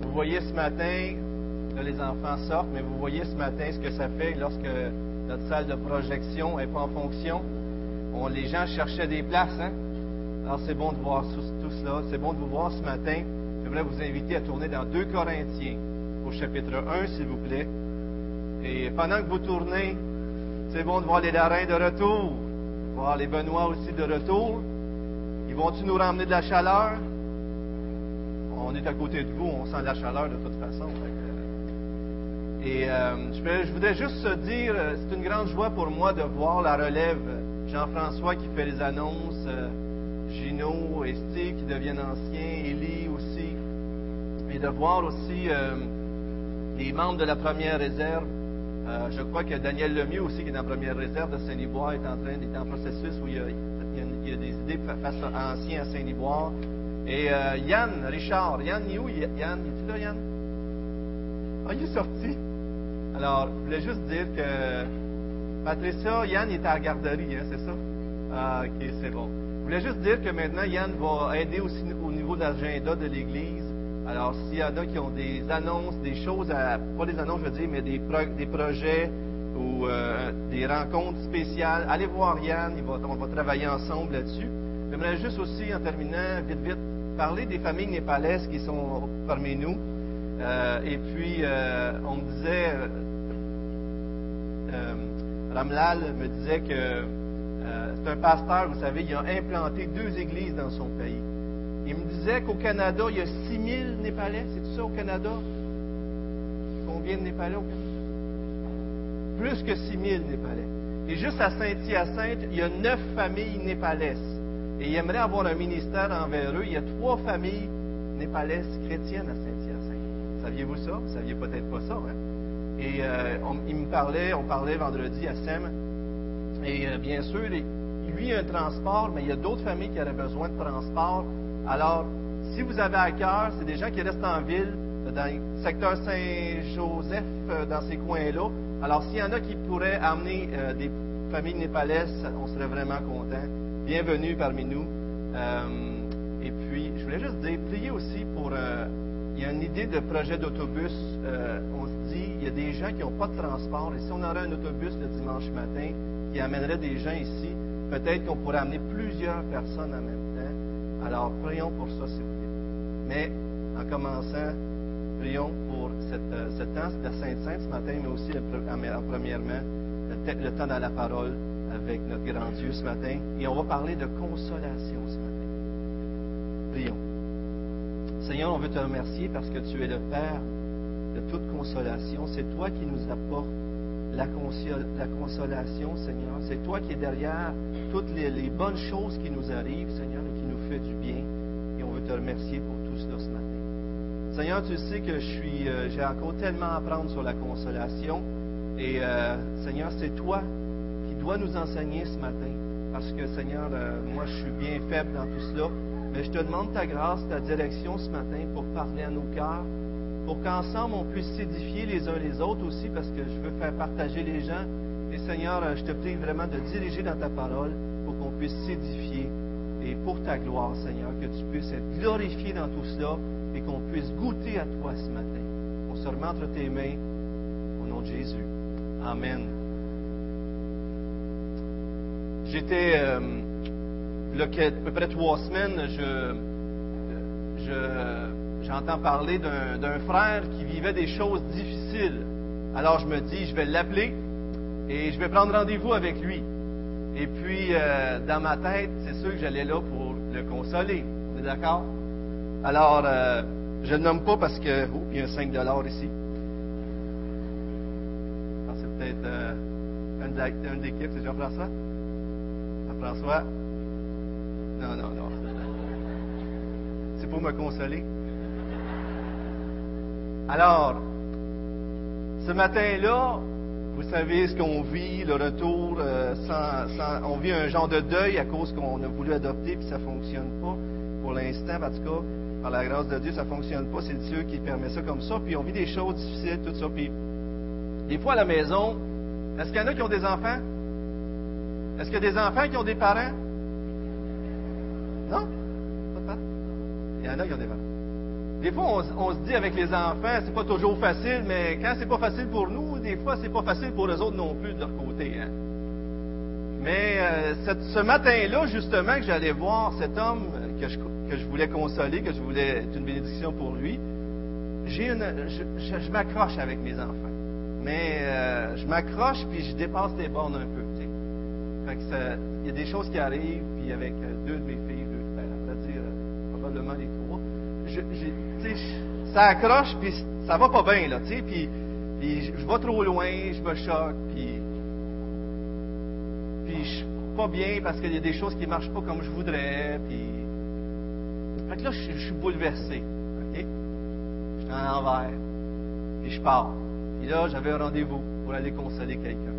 Vous voyez ce matin, là les enfants sortent, mais vous voyez ce matin ce que ça fait lorsque notre salle de projection n'est pas en fonction. On, les gens cherchaient des places, hein? Alors c'est bon de voir tout, cela. C'est bon de vous voir ce matin. J'aimerais vous inviter à tourner dans 2 Corinthiens, au chapitre 1, s'il vous plaît. Et pendant que vous tournez, c'est bon de voir les larins de retour, voir les Benoît aussi de retour. Ils vont-tu nous ramener de la chaleur? On est à côté de vous, on sent la chaleur de toute façon. Et euh, je, voudrais juste dire, euh, c'est une grande joie pour moi de voir la relève. Jean-François qui fait les annonces, euh, Gino et Steve qui deviennent anciens, Élie aussi. Et de voir aussi les membres de la première réserve. je crois que Daniel Lemieux aussi, qui est dans la première réserve de Saint-Liboire, est en train, est en processus où il y a, il y des idées face anciens à Saint-Liboire. Et euh, Yann, Richard, Yann, il est où? Yann, est-tu là, Yann? Ah, il est sorti. Alors, je voulais juste dire que Patricia, Yann est à la garderie, hein, c'est ça? Ah, ok, c'est bon. Je voulais juste dire que maintenant, Yann va aider aussi au niveau de l'agenda de l'Église. Alors, s'il y en a qui ont des annonces, des choses, à, pas des annonces, je veux dire, mais des, des projets ou euh, des rencontres spéciales, allez voir Yann, il on va travailler ensemble là-dessus. J'aimerais juste aussi, en terminant, vite, vite, parler des familles népalaises qui sont parmi nous. Euh, et puis, euh, on me disait, euh, Ramlal me disait que c'est un pasteur, vous savez, il a implanté deux églises dans son pays. Il me disait qu'au Canada, il y a 6000 Népalais. C'est tout ça au Canada? Combien de Népalais au Canada? Plus que 6000 Népalais. Et juste à Saint-Hyacinthe, il y a neuf familles népalaises. Et il aimerait avoir un ministère envers eux. Il y a trois familles népalaises chrétiennes à Saint-Hyacinthe. Saviez-vous ça? Vous saviez peut-être pas ça, hein? Et euh, il me parlait, on parlait vendredi à SEM. Et euh, bien sûr, lui a un transport, mais il y a d'autres familles qui auraient besoin de transport. Alors, si vous avez à cœur, c'est des gens qui restent en ville, dans le secteur Saint-Joseph, euh, dans ces coins-là. Alors, s'il y en a qui pourraient amener des familles népalaises, on serait vraiment contents bienvenue parmi nous. Euh, et puis, je voulais juste dire, priez aussi pour. Euh, il y a une idée de projet d'autobus. Euh, on se dit, il y a des gens qui n'ont pas de transport. Et si on aurait un autobus le dimanche matin qui amènerait des gens ici, peut-être qu'on pourrait amener plusieurs personnes en même temps. Alors, prions pour ça, s'il vous plaît. Mais, en commençant, prions pour cette, ce temps de Sainte-Sainte ce matin, mais aussi, en premièrement, le temps dans la parole avec notre grand Dieu ce matin et on va parler de consolation ce matin. Prions. Seigneur, on veut te remercier parce que tu es le Père de toute consolation. C'est toi qui nous apportes la, consolation, Seigneur. C'est toi qui es derrière toutes les, bonnes choses qui nous arrivent, Seigneur, et qui nous fait du bien. Et on veut te remercier pour tout cela ce matin. Seigneur, tu sais que je euh, j'ai encore tellement à apprendre sur la consolation. Et euh, Seigneur, c'est toi dois nous enseigner ce matin. Parce que, Seigneur, euh, moi, je suis bien faible dans tout cela. Mais je te demande ta grâce, ta direction ce matin pour parler à nos cœurs, pour qu'ensemble on puisse s'édifier les uns les autres aussi, parce que je veux faire partager les gens. Et Seigneur, euh, je te prie vraiment de diriger dans ta parole pour qu'on puisse s'édifier. Et pour ta gloire, Seigneur, que tu puisses être glorifié dans tout cela et qu'on puisse goûter à toi ce matin. On se remet entre tes mains au nom de Jésus. Amen. J'étais, euh, à peu près trois semaines, je, j'entends parler d'un, frère qui vivait des choses difficiles. Alors je me dis, je vais l'appeler et je vais prendre rendez-vous avec lui. Et puis, euh, dans ma tête, c'est sûr que j'allais là pour le consoler. On est d'accord? Alors, euh, je ne le nomme pas parce que. Oh, il y a un 5 ici. Ah, c'est peut-être un, un équipes, c'est Jean-François? François? Non, non, non. C'est pour me consoler. Alors, ce matin-là, vous savez ce qu'on vit, le retour, euh, on vit un genre de deuil à cause qu'on a voulu adopter puis ça ne fonctionne pas. Pour l'instant, en tout cas, par la grâce de Dieu, ça ne fonctionne pas. C'est Dieu qui permet ça comme ça. Puis on vit des choses difficiles, tout ça. Puis des fois à la maison, est-ce qu'il y en a qui ont des enfants? Est-ce qu'il y a des enfants qui ont des parents? Non? Pas de parents? Il y en a qui ont des parents. des fois, on, se dit avec les enfants, c'est pas toujours facile, mais quand c'est pas facile pour nous, des fois, c'est pas facile pour les autres non plus de leur côté. Hein. Mais euh, ce matin-là, justement, que j'allais voir cet homme que je, voulais consoler, que je voulais être une bénédiction pour lui, j'ai une, je, m'accroche avec mes enfants. Mais euh, je m'accroche puis je dépasse les bornes un peu. Il y a des choses qui arrivent, puis avec euh, deux de mes filles, deux, ben, à vrai dire, probablement les trois, ça accroche, puis ça va pas bien, là, tu sais, puis, puis je, vais trop loin, je me choque, puis, puis je suis pas bien parce qu'il y a des choses qui marchent pas comme je voudrais, puis... Fait que là, je, suis bouleversé, OK? Je suis en envers, puis je pars. Puis là, j'avais un rendez-vous pour aller consoler quelqu'un.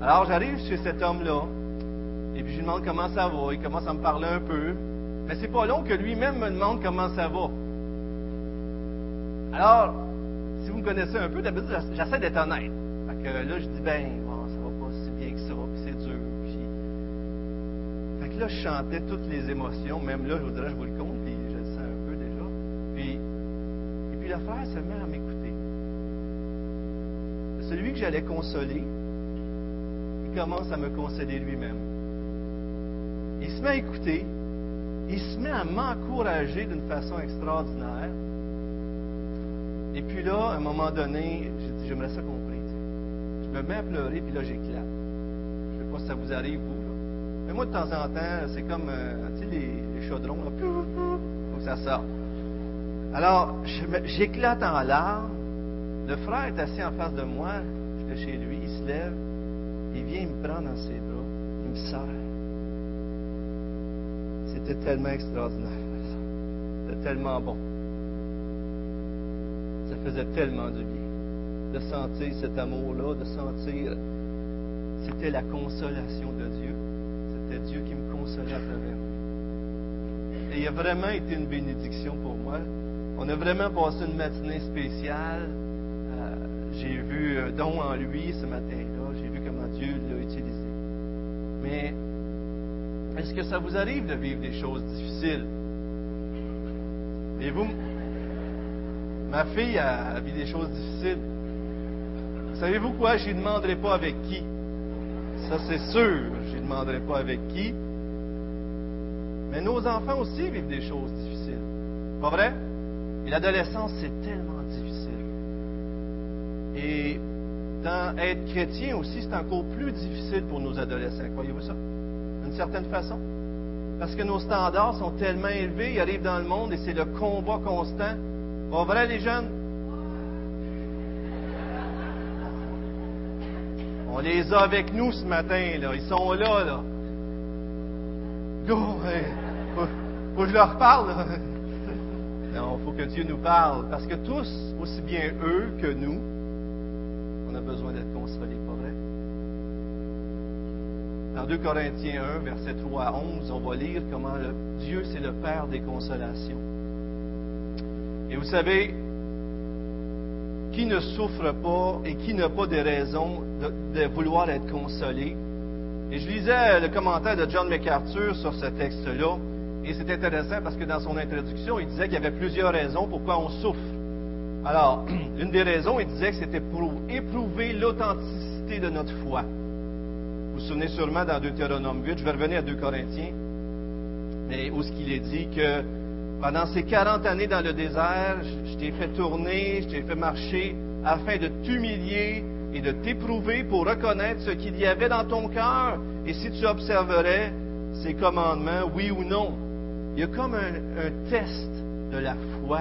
Alors, j'arrive chez cet homme-là, et puis je lui demande comment ça va. Il commence à me parler un peu. Mais c'est pas long que lui-même me demande comment ça va. Alors, si vous me connaissez un peu, d'habitude, j'essaie d'être honnête. Fait que là, je dis, ben, bon, ça va pas si bien que ça, puis c'est dur, puis... Fait que là, je chantais toutes les émotions, même là, je vous dirais, je vous le compte, puis je le sens un peu déjà. Puis, et puis le frère se met à m'écouter. Celui que j'allais consoler, il commence à me consoler lui-même. Il se met à écouter, il se met à m'encourager d'une façon extraordinaire. Et puis là, à un moment donné, j'ai dit, j'aimerais ça compris. Je me mets à pleurer, puis là, j'éclate. Je ne sais pas si ça vous arrive, vous. Mais moi, de temps en temps, c'est comme, euh, les, chaudrons, là, donc ça sort. Alors, j'éclate en larmes. Le frère est assis en face de moi. J'étais chez lui, il se lève. Il vient me prendre dans ses bras. Il me serre. C'était tellement extraordinaire. C'était tellement bon. Ça faisait tellement du bien de sentir cet amour-là, de sentir. C'était la consolation de Dieu. C'était Dieu qui me consolait à travers lui. Et il a vraiment été une bénédiction pour moi. On a vraiment passé une matinée spéciale. Euh, j'ai vu un don en lui ce matin-là. Mais est-ce que ça vous arrive de vivre des choses difficiles? Et vous, ma fille a, vécu des choses difficiles. Savez-vous quoi? Je ne demanderai pas avec qui. Ça, c'est sûr. Je ne demanderai pas avec qui. Mais nos enfants aussi vivent des choses difficiles. Pas vrai? Et l'adolescence, c'est tellement difficile. Et dans être chrétien aussi, c'est encore plus difficile pour nos adolescents. Croyez-vous ça? d'une certaine façon. Parce que nos standards sont tellement élevés, ils arrivent dans le monde et c'est le combat constant. Pas vrai, les jeunes? On les a avec nous ce matin, là. Ils sont là, là. Go! faut, que je leur parle. Non, il faut que Dieu nous parle. Parce que tous, aussi bien eux que nous, on a besoin d'être consolés, pas vrai? Dans 2 Corinthiens 1, verset 3 à 11, on va lire comment Dieu, c'est le Père des consolations. Et vous savez, qui ne souffre pas et qui n'a pas de raison de, vouloir être consolé? Et je lisais le commentaire de John MacArthur sur ce texte-là, et c'est intéressant parce que dans son introduction, il disait qu'il y avait plusieurs raisons pourquoi on souffre. Alors, une des raisons, il disait que c'était pour éprouver l'authenticité de notre foi. Vous vous souvenez sûrement dans Deutéronome 8, je vais revenir à 2 Corinthiens, mais où ce qu'il est dit que pendant ces 40 années dans le désert, je t'ai fait tourner, je t'ai fait marcher afin de t'humilier et de t'éprouver pour reconnaître ce qu'il y avait dans ton cœur et si tu observerais ces commandements, oui ou non. Il y a comme un, un test de la foi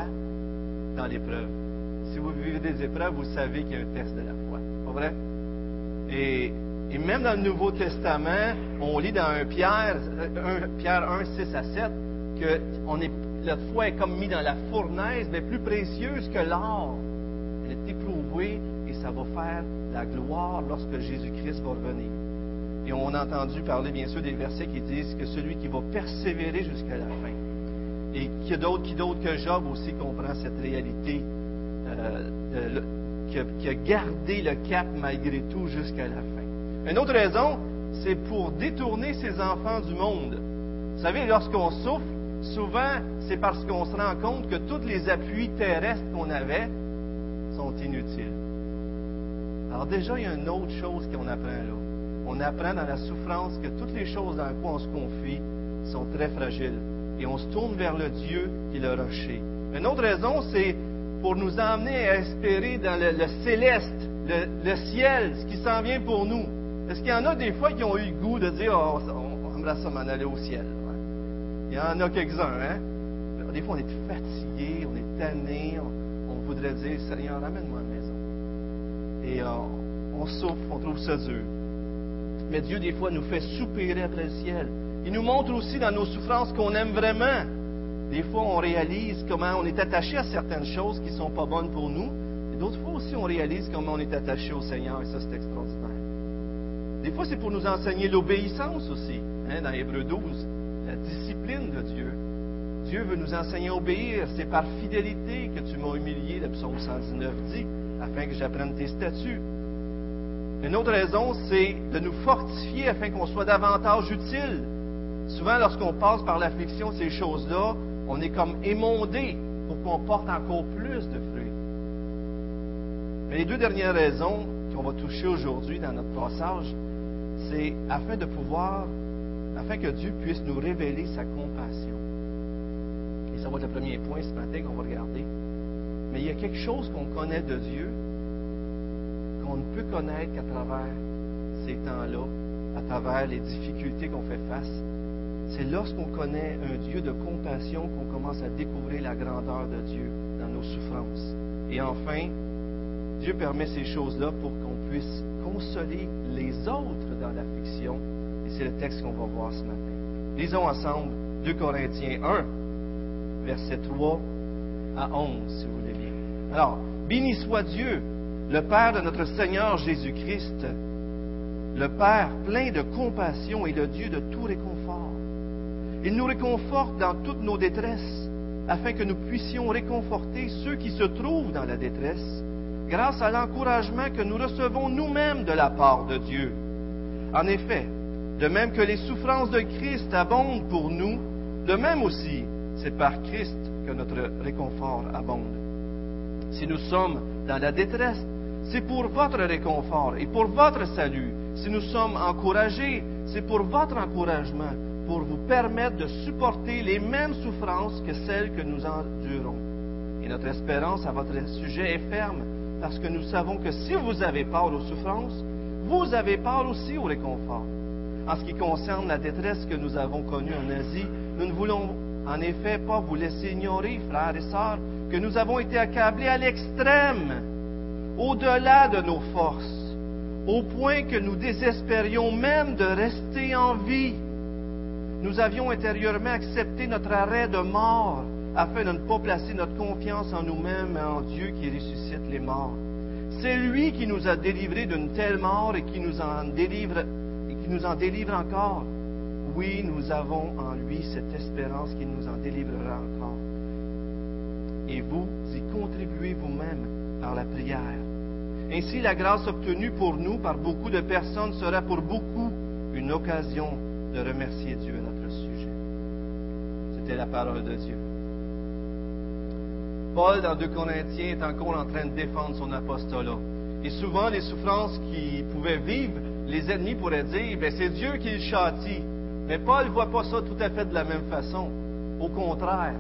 dans l'épreuve. Si vous vivez des épreuves, vous savez qu'il y a un test de la foi. Pas vrai? Et même dans le Nouveau Testament, on lit dans 1 Pierre, 1 Pierre 1, 6 à 7, que notre foi est comme mise dans la fournaise, mais plus précieuse que l'or. Elle est éprouvée et ça va faire la gloire lorsque Jésus-Christ va revenir. Et on a entendu parler, bien sûr, des versets qui disent que celui qui va persévérer jusqu'à la fin. Et qui d'autre qui d'autre que Job aussi comprend cette réalité, euh, qui, a, qui a gardé le cap malgré tout jusqu'à la fin. Une autre raison, c'est pour détourner ses enfants du monde. Vous savez, lorsqu'on souffre, souvent, c'est parce qu'on se rend compte que tous les appuis terrestres qu'on avait sont inutiles. Alors déjà, il y a une autre chose qu'on apprend là. On apprend dans la souffrance que toutes les choses dans lesquelles on se confie sont très fragiles. Et on se tourne vers le Dieu qui est le rocher. Une autre raison, c'est pour nous emmener à espérer dans le, céleste, le, ciel, ce qui s'en vient pour nous. Est-ce qu'il y en a des fois qui ont eu le goût de dire oh, on, aimerait ça m'en aller au ciel? Il y en a quelques-uns, hein? Des fois, on est fatigué, on est tanné, on, voudrait dire Seigneur, ramène-moi à la maison. Et euh, on souffre, on trouve ça dur. Mais Dieu, des fois, nous fait soupirer après le ciel. Il nous montre aussi dans nos souffrances qu'on aime vraiment. Des fois, on réalise comment on est attaché à certaines choses qui ne sont pas bonnes pour nous. Et d'autres fois aussi, on réalise comment on est attaché au Seigneur. Et ça, c'est extraordinaire. Des fois, c'est pour nous enseigner l'obéissance aussi. Hein, dans Hébreu 12, la discipline de Dieu. Dieu veut nous enseigner à obéir. C'est par fidélité que tu m'as humilié, le psaume 119 dit, afin que j'apprenne tes statuts. Une autre raison, c'est de nous fortifier afin qu'on soit davantage utile. Souvent, lorsqu'on passe par l'affliction, ces choses-là, on est comme émondé pour qu'on porte encore plus de fruits. Mais les deux dernières raisons qu'on va toucher aujourd'hui dans notre passage, c'est afin de pouvoir, afin que Dieu puisse nous révéler sa compassion. Et ça va être le premier point ce matin qu'on va regarder. Mais il y a quelque chose qu'on connaît de Dieu qu'on ne peut connaître qu'à travers ces temps-là, à travers les difficultés qu'on fait face, c'est lorsqu'on connaît un Dieu de compassion qu'on commence à découvrir la grandeur de Dieu dans nos souffrances. Et enfin, Dieu permet ces choses-là pour qu'on puisse consoler les autres dans l'affliction. Et c'est le texte qu'on va voir ce matin. Lisons ensemble 2 Corinthiens 1, versets 3 à 11, si vous voulez bien. Alors, béni soit Dieu, le Père de notre Seigneur Jésus-Christ, le Père plein de compassion et le Dieu de tout réconfort il nous réconforte dans toutes nos détresses, afin que nous puissions réconforter ceux qui se trouvent dans la détresse, grâce à l'encouragement que nous recevons nous-mêmes de la part de Dieu. En effet, de même que les souffrances de Christ abondent pour nous, de même aussi, c'est par Christ que notre réconfort abonde. Si nous sommes dans la détresse, c'est pour votre réconfort et pour votre salut. Si nous sommes encouragés, c'est pour votre encouragement pour vous permettre de supporter les mêmes souffrances que celles que nous endurons. Et notre espérance à votre sujet est ferme, parce que nous savons que si vous avez part aux souffrances, vous avez part aussi au réconfort. En ce qui concerne la détresse que nous avons connue en Asie, nous ne voulons en effet pas vous laisser ignorer, frères et sœurs, que nous avons été accablés à l'extrême, au-delà de nos forces, au point que nous désespérions même de rester en vie nous avions intérieurement accepté notre arrêt de mort afin de ne pas placer notre confiance en nous-mêmes et en Dieu qui ressuscite les morts. C'est lui qui nous a délivrés d'une telle mort et qui nous en délivre et qui nous en délivre encore. Oui, nous avons en lui cette espérance qu'il nous en délivrera encore. Et vous y contribuez vous-même par la prière. Ainsi, la grâce obtenue pour nous par beaucoup de personnes sera pour beaucoup une occasion de remercier Dieu. C'était la parole de Dieu. Paul, dans 2 Corinthiens, est encore en train de défendre son apostolat. Et souvent, les souffrances qu'il pouvait vivre, les ennemis pourraient dire, ben, c'est Dieu qui le châtie. Mais Paul ne voit pas ça tout à fait de la même façon. Au contraire,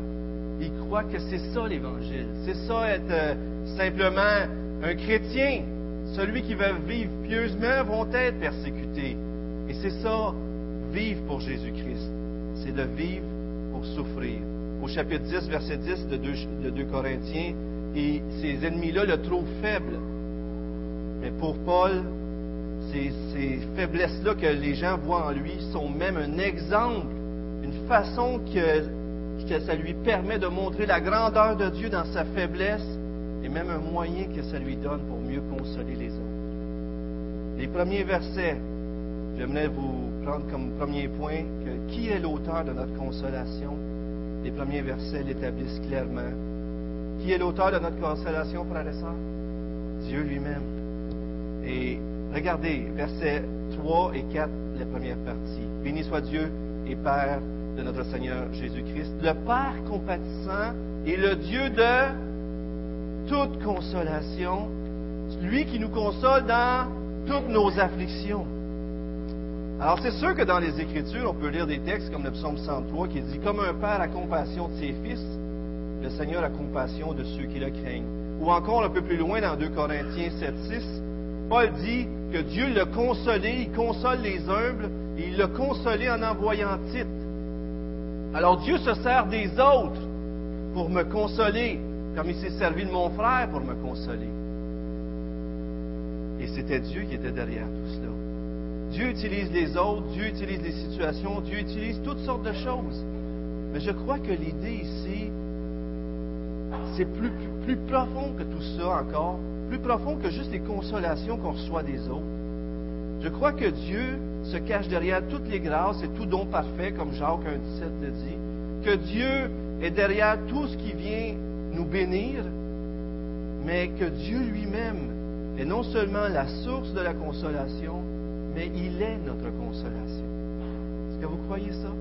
il croit que c'est ça l'Évangile. C'est ça être euh, simplement un chrétien. Celui qui va vivre pieusement vont être persécutés. Et c'est ça vivre pour Jésus-Christ, c'est de vivre pour souffrir. Au chapitre 10, verset 10 de 2, Corinthiens, et ces ennemis-là le trouvent faible. Mais pour Paul, ces, faiblesses-là que les gens voient en lui sont même un exemple, une façon que, que ça lui permet de montrer la grandeur de Dieu dans sa faiblesse et même un moyen que ça lui donne pour mieux consoler les autres. Les premiers versets, j'aimerais vous prendre comme premier point que qui est l'auteur de notre consolation? Les premiers versets l'établissent clairement. Qui est l'auteur de notre consolation, frères et sœurs? Dieu lui-même. Et regardez, versets 3 et 4, la première partie. Béni soit Dieu et Père de notre Seigneur Jésus-Christ, le Père compatissant et le Dieu de toute consolation, lui qui nous console dans toutes nos afflictions. Alors c'est sûr que dans les Écritures, on peut lire des textes comme le psaume 103 qui dit, comme un père a compassion de ses fils, le Seigneur a compassion de ceux qui le craignent. Ou encore un peu plus loin dans 2 Corinthiens 7, 6, Paul dit que Dieu l'a consolé, il console les humbles, et il l'a consolé en envoyant Tite. Alors Dieu se sert des autres pour me consoler, comme il s'est servi de mon frère pour me consoler. Et c'était Dieu qui était derrière tout cela. Dieu utilise les autres, Dieu utilise les situations, Dieu utilise toutes sortes de choses. Mais je crois que l'idée ici, c'est plus, profond que tout ça encore, plus profond que juste les consolations qu'on reçoit des autres. Je crois que Dieu se cache derrière toutes les grâces et tout don parfait, comme Jacques 1,17 le dit, que Dieu est derrière tout ce qui vient nous bénir, mais que Dieu lui-même est non seulement la source de la consolation, mais il est notre consolation. Est-ce que vous croyez ça?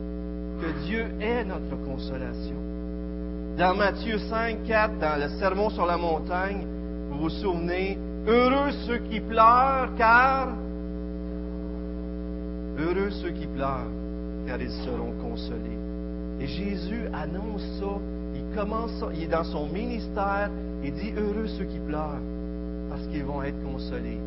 Que Dieu est notre consolation. Dans Matthieu 5, 4, dans le Sermon sur la montagne, vous vous souvenez, heureux ceux qui pleurent, car heureux ceux qui pleurent, car ils seront consolés. Et Jésus annonce ça. Il commence il est dans son ministère, il dit heureux ceux qui pleurent, parce qu'ils vont être consolés.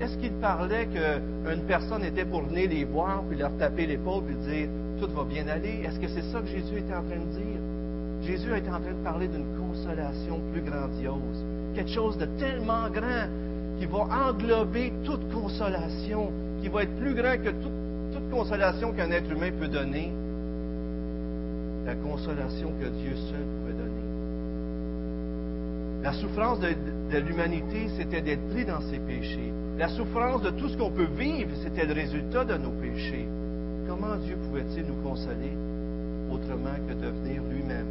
Est-ce qu'il parlait qu'une personne était pour venir les voir, puis leur taper l'épaule, puis dire tout va bien aller? Est-ce que c'est ça que Jésus était en train de dire? Jésus était en train de parler d'une consolation plus grandiose, quelque chose de tellement grand qui va englober toute consolation, qui va être plus grand que toute, consolation qu'un être humain peut donner, la consolation que Dieu seul pouvait donner. La souffrance de l'humanité, c'était d'être pris dans ses péchés. La souffrance de tout ce qu'on peut vivre, c'était le résultat de nos péchés. Comment Dieu pouvait-il nous consoler autrement que de venir lui-même?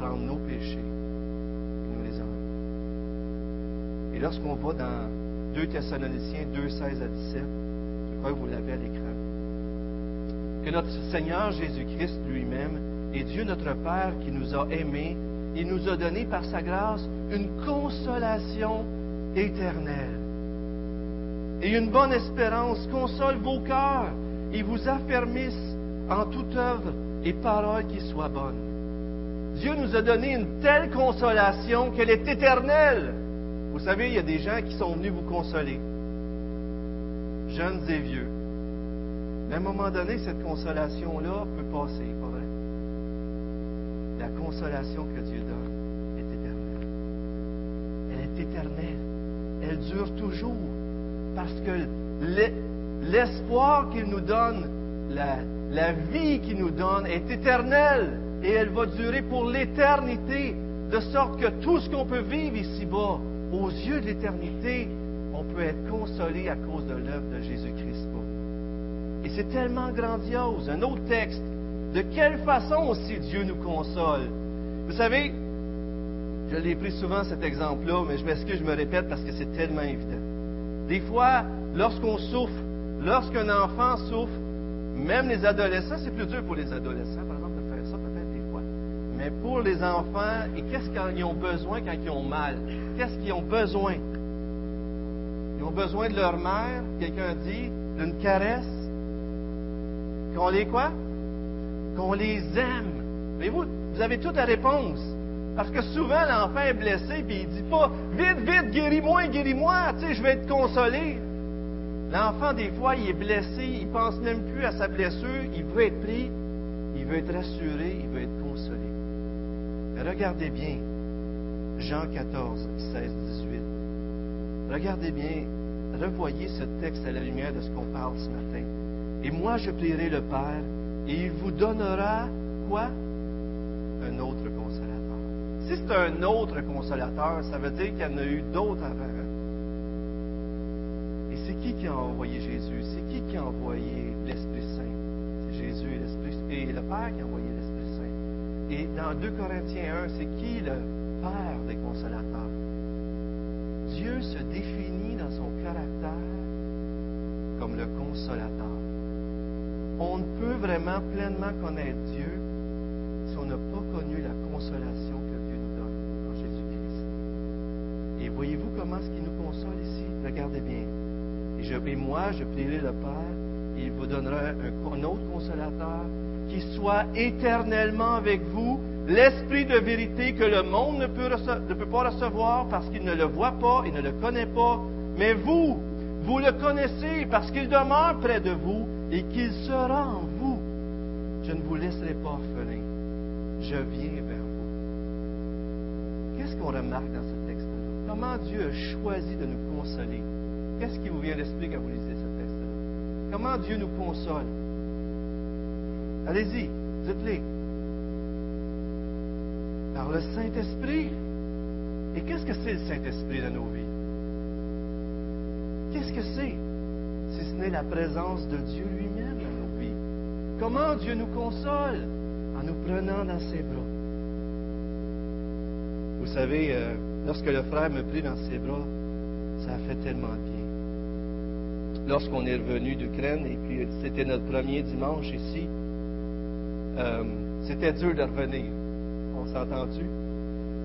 Prendre nos péchés et nous les enlever? Et lorsqu'on va dans 2 Thessaloniciens 2, 16 à 17, je crois que vous l'avez à l'écran, que notre Seigneur Jésus-Christ lui-même est Dieu notre Père qui nous a aimés et nous a donné par sa grâce une consolation éternelle et une bonne espérance console vos cœurs et vous affermisse en toute œuvre et parole qui soit bonne. Dieu nous a donné une telle consolation qu'elle est éternelle. Vous savez, il y a des gens qui sont venus vous consoler, jeunes et vieux. Mais à un moment donné, cette consolation-là peut passer, pas vrai? La consolation que Dieu donne est éternelle. Elle est éternelle. Elle dure toujours parce que l'espoir qu'il nous donne, la, vie qu'il nous donne est éternelle et elle va durer pour l'éternité, de sorte que tout ce qu'on peut vivre ici-bas, aux yeux de l'éternité, on peut être consolé à cause de l'œuvre de Jésus-Christ. Et c'est tellement grandiose. Un autre texte. De quelle façon aussi Dieu nous console? Vous savez, je l'ai pris souvent cet exemple-là, mais je m'excuse, je me répète parce que c'est tellement évident. Des fois, lorsqu'on souffre, lorsqu'un enfant souffre, même les adolescents, c'est plus dur pour les adolescents, par exemple, de faire ça peut-être des fois. Mais pour les enfants, et qu'est-ce qu'ils ont besoin quand ils ont mal? Qu'est-ce qu'ils ont besoin? Ils ont besoin de leur mère, quelqu'un dit, d'une caresse. Qu'on les quoi? Qu'on les aime. Mais vous, vous avez toute la réponse. Parce que souvent, l'enfant est blessé, puis il dit pas Vite, vite, guéris-moi, guéris-moi, tu sais, je vais être consolé. L'enfant, des fois, il est blessé, il pense même plus à sa blessure, il veut être pris, il veut être rassuré, il veut être consolé. regardez bien, Jean 14, 16, 18. Regardez bien, revoyez ce texte à la lumière de ce qu'on parle ce matin. Et moi, je prierai le Père, et il vous donnera quoi? Un autre. Si c'est un autre consolateur, ça veut dire qu'il y en a eu d'autres avant. Et c'est qui qui a envoyé Jésus? C'est qui qui a envoyé l'Esprit Saint? C'est Jésus et et le Père qui a envoyé l'Esprit Saint. Et dans 2 Corinthiens 1, c'est qui le Père des consolateurs? Dieu se définit dans son caractère comme le consolateur. on ne peut vraiment pleinement connaître Dieu si on n'a pas connu la consolation comment est-ce qu'il nous console ici? Regardez bien. Et, je, et moi, je prierai le Père, il vous donnera un, autre consolateur qui soit éternellement avec vous, l'Esprit de vérité que le monde ne peut, ne peut pas recevoir parce qu'il ne le voit pas et ne le connaît pas. Mais vous, vous le connaissez parce qu'il demeure près de vous et qu'il sera en vous. Je ne vous laisserai pas orphelin. Je viens vers vous. Qu'est-ce qu'on remarque dans ce? Comment Dieu a choisi de nous consoler? Qu'est-ce qui vous vient à l'esprit quand vous lisez ce texte-là? Comment Dieu nous console? Allez-y, dites-les. Par le Saint-Esprit. Et qu'est-ce que c'est le Saint-Esprit dans nos vies? Qu'est-ce que c'est? Si ce n'est la présence de Dieu lui-même dans nos vies? Comment Dieu nous console? En nous prenant dans ses bras. Vous savez, euh, lorsque le frère me prit dans ses bras, ça a fait tellement bien. Lorsqu'on est revenu d'Ukraine, et puis c'était notre premier dimanche ici, euh, c'était dur de revenir. On s'est entendu?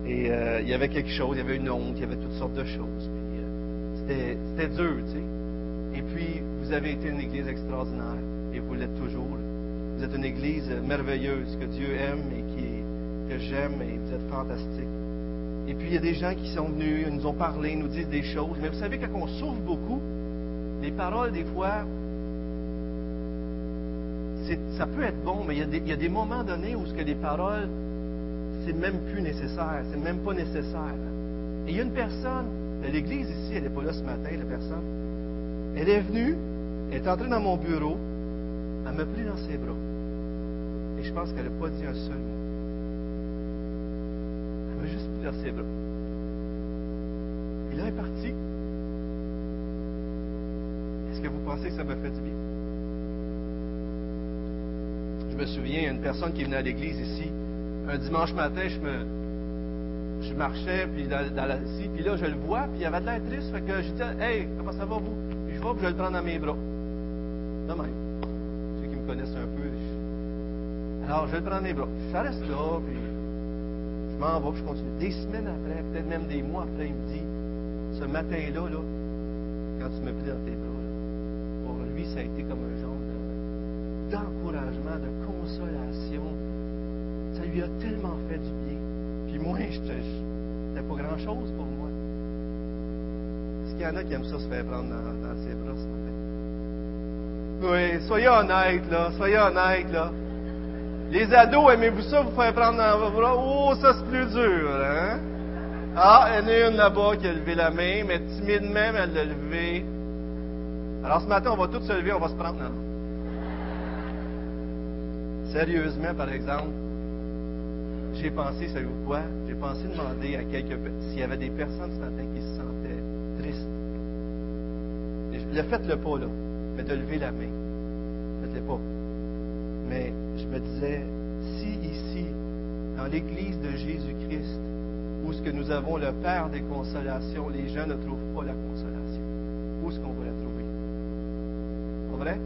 Et euh, il y avait quelque chose, il y avait une honte, il y avait toutes sortes de choses. Puis, euh, c'était, c'était dur, tu sais. Et puis, vous avez été une église extraordinaire, et vous l'êtes toujours. Vous êtes une église merveilleuse que Dieu aime et qui, que j'aime, et vous êtes fantastique. Et puis, il y a des gens qui sont venus, nous ont parlé, nous disent des choses. Mais vous savez, quand on souffre beaucoup, les paroles, des fois, ça peut être bon, mais il y, a des, moments donnés où ce que les paroles, c'est même plus nécessaire, c'est même pas nécessaire. Et il y a une personne, l'église ici, elle n'est pas là ce matin, la personne. Elle est venue, elle est entrée dans mon bureau, elle m'a pris dans ses bras. Et je pense qu'elle n'a pas dit un seul mot. Elle m'a juste pris dans ses bras. Et là, elle est partie. Est-ce que vous pensez que ça m'a fait du bien? Je me souviens, il une personne qui venait à l'église ici. Un dimanche matin, je me, je marchais puis ici, puis là, je le vois, puis il avait de l'air triste. Fait que je disais, hey, comment ça va vous? Puis je vois, puis je le prends dans mes bras. De. Ceux qui me connaissent un peu. je- Alors, je le prends dans mes bras. Ça reste là, puis je m'en vais, je continue. Des semaines après, peut-être même des mois après, il me dit, ce matin-là, là, quand tu me pris dans tes bras, là, pour lui, ça a été comme un genre de- d'encouragement, de consolation. Ça lui a tellement fait du bien. Puis moi, je c'était pas grand-chose pour moi. Est-ce qu'il y en a qui aiment ça se faire prendre dans, dans ses bras ce matin? Oui, soyez honnêtes, là. Soyez honnêtes, là. Les ados, aimez-vous ça, vous faire prendre dans vos bras? Oh, ça, c'est plus dur, hein? Ah, il y en a une là-bas qui a levé la main, mais timidement, elle l'a levé. Alors, ce matin, on va tous se lever, on va se prendre dans. Sérieusement, par exemple, j'ai pensé, savez-vous quoi? J'ai pensé demander à quelques s'il y avait des personnes ce matin qui se sentaient tristes. Et je- Le pas, là, mais de lever la main. Faites-le pas. Mais me disais, si ici, dans l'Église de Jésus-Christ, où est-ce que nous avons le Père des consolations, les gens ne trouvent pas la consolation, où est-ce qu'on va la trouver? Pas vrai?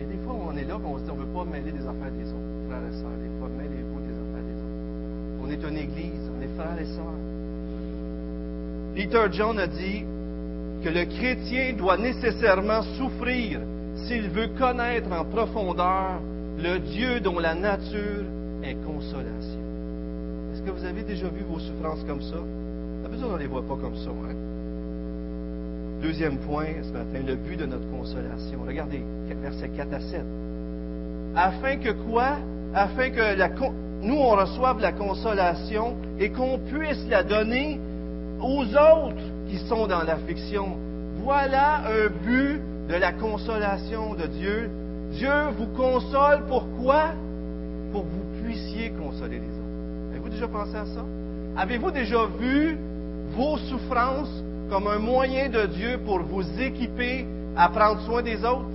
Et des fois, on est là, on se dit, on ne veut pas mêler des affaires des autres, frères et sœurs. Des fois, mêlez-vous des affaires des autres. On est une église, on est frères et sœurs. Peter John a dit que le chrétien doit nécessairement souffrir s'il veut connaître en profondeur le Dieu dont la nature est consolation. Est-ce que vous avez déjà vu vos souffrances comme ça? D'habitude, on ne les voit pas comme ça. Hein? Deuxième point ce matin, le but de notre consolation. Regardez, versets 4 à 7. Afin que quoi? Afin que nous, on reçoive la consolation et qu'on puisse la donner aux autres qui sont dans l'affliction. Voilà un but de la consolation de Dieu. Dieu vous console pourquoi? Pour que vous puissiez consoler les autres. Avez-vous déjà pensé à ça? Avez-vous déjà vu vos souffrances comme un moyen de Dieu pour vous équiper à prendre soin des autres?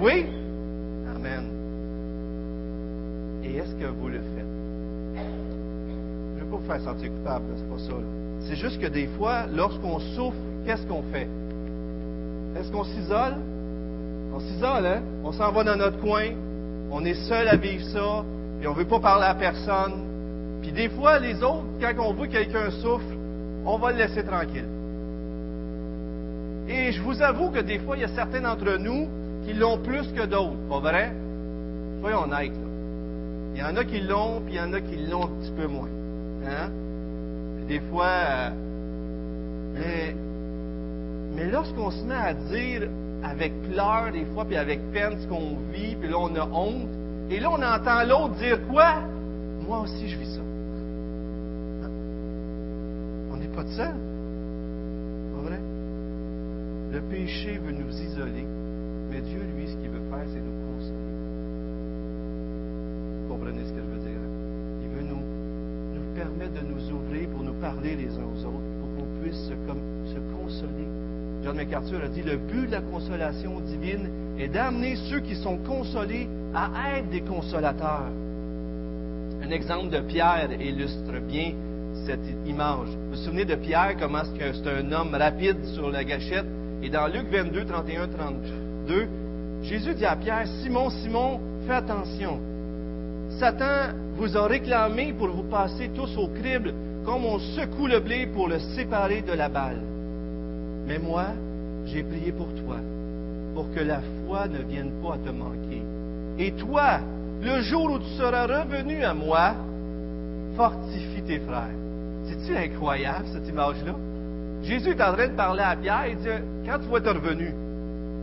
Oui? Amen. Et est-ce que vous le faites? Je ne veux pas vous faire sentir coupable, c'est pas ça. C'est juste que des fois, lorsqu'on souffre, qu'est-ce qu'on fait? Est-ce qu'on s'isole? On s'isole, hein? On s'en va dans notre coin, on est seul à vivre ça, puis on ne veut pas parler à personne. Puis des fois, les autres, quand on voit quelqu'un souffre, on va le laisser tranquille. Et je vous avoue que des fois, il y a certains d'entre nous qui l'ont plus que d'autres, pas vrai? Soyons honnêtes, là. Il y en a qui l'ont, puis il y en a qui l'ont un petit peu moins. Hein? des fois, euh, mais, lorsqu'on se met à dire avec pleurs des fois, puis avec peine ce qu'on vit, puis là on a honte, et là on entend l'autre dire quoi? Moi aussi je vis ça. On n'est pas de seul. Pas vrai? Le péché veut nous isoler, mais Dieu, lui, ce qu'il veut faire, c'est nous consoler. Vous comprenez ce que je veux dire? Hein? Il veut nous, nous permettre de nous ouvrir pour nous parler les uns aux autres, pour qu'on puisse se consoler. John MacArthur a dit, le but de la consolation divine est d'amener ceux qui sont consolés à être des consolateurs. Un exemple de Pierre illustre bien cette image. Vous vous souvenez de Pierre, comment c'est un homme rapide sur la gâchette? Et dans Luc 22, 31, 32, Jésus dit à Pierre, Simon, Simon, fais attention. Satan vous a réclamé pour vous passer tous au crible, comme on secoue le blé pour le séparer de la balle. Mais moi, j'ai prié pour toi, pour que la foi ne vienne pas à te manquer. Et toi, le jour où tu seras revenu à moi, fortifie tes frères. C'est-tu incroyable, cette image-là? Jésus est en train de parler à Pierre et dit, quand tu vas être revenu,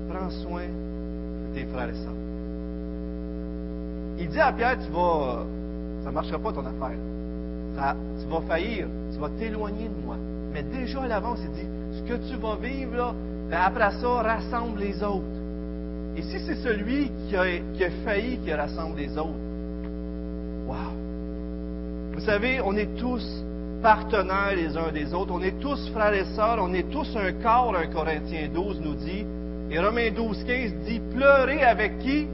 prends soin de tes frères et sœurs. Il dit à Pierre, tu vas, ça ne marchera pas ton affaire. tu vas faillir, tu vas t'éloigner de moi. Mais déjà à l'avance, il dit, que tu vas vivre, là, ben après ça, rassemble les autres. Et si c'est celui qui a, failli qui rassemble les autres, wow! Vous savez, on est tous partenaires les uns des autres, on est tous frères et sœurs, on est tous un corps, un Corinthiens 12 nous dit, et Romains 12, 15 dit, pleurez avec qui?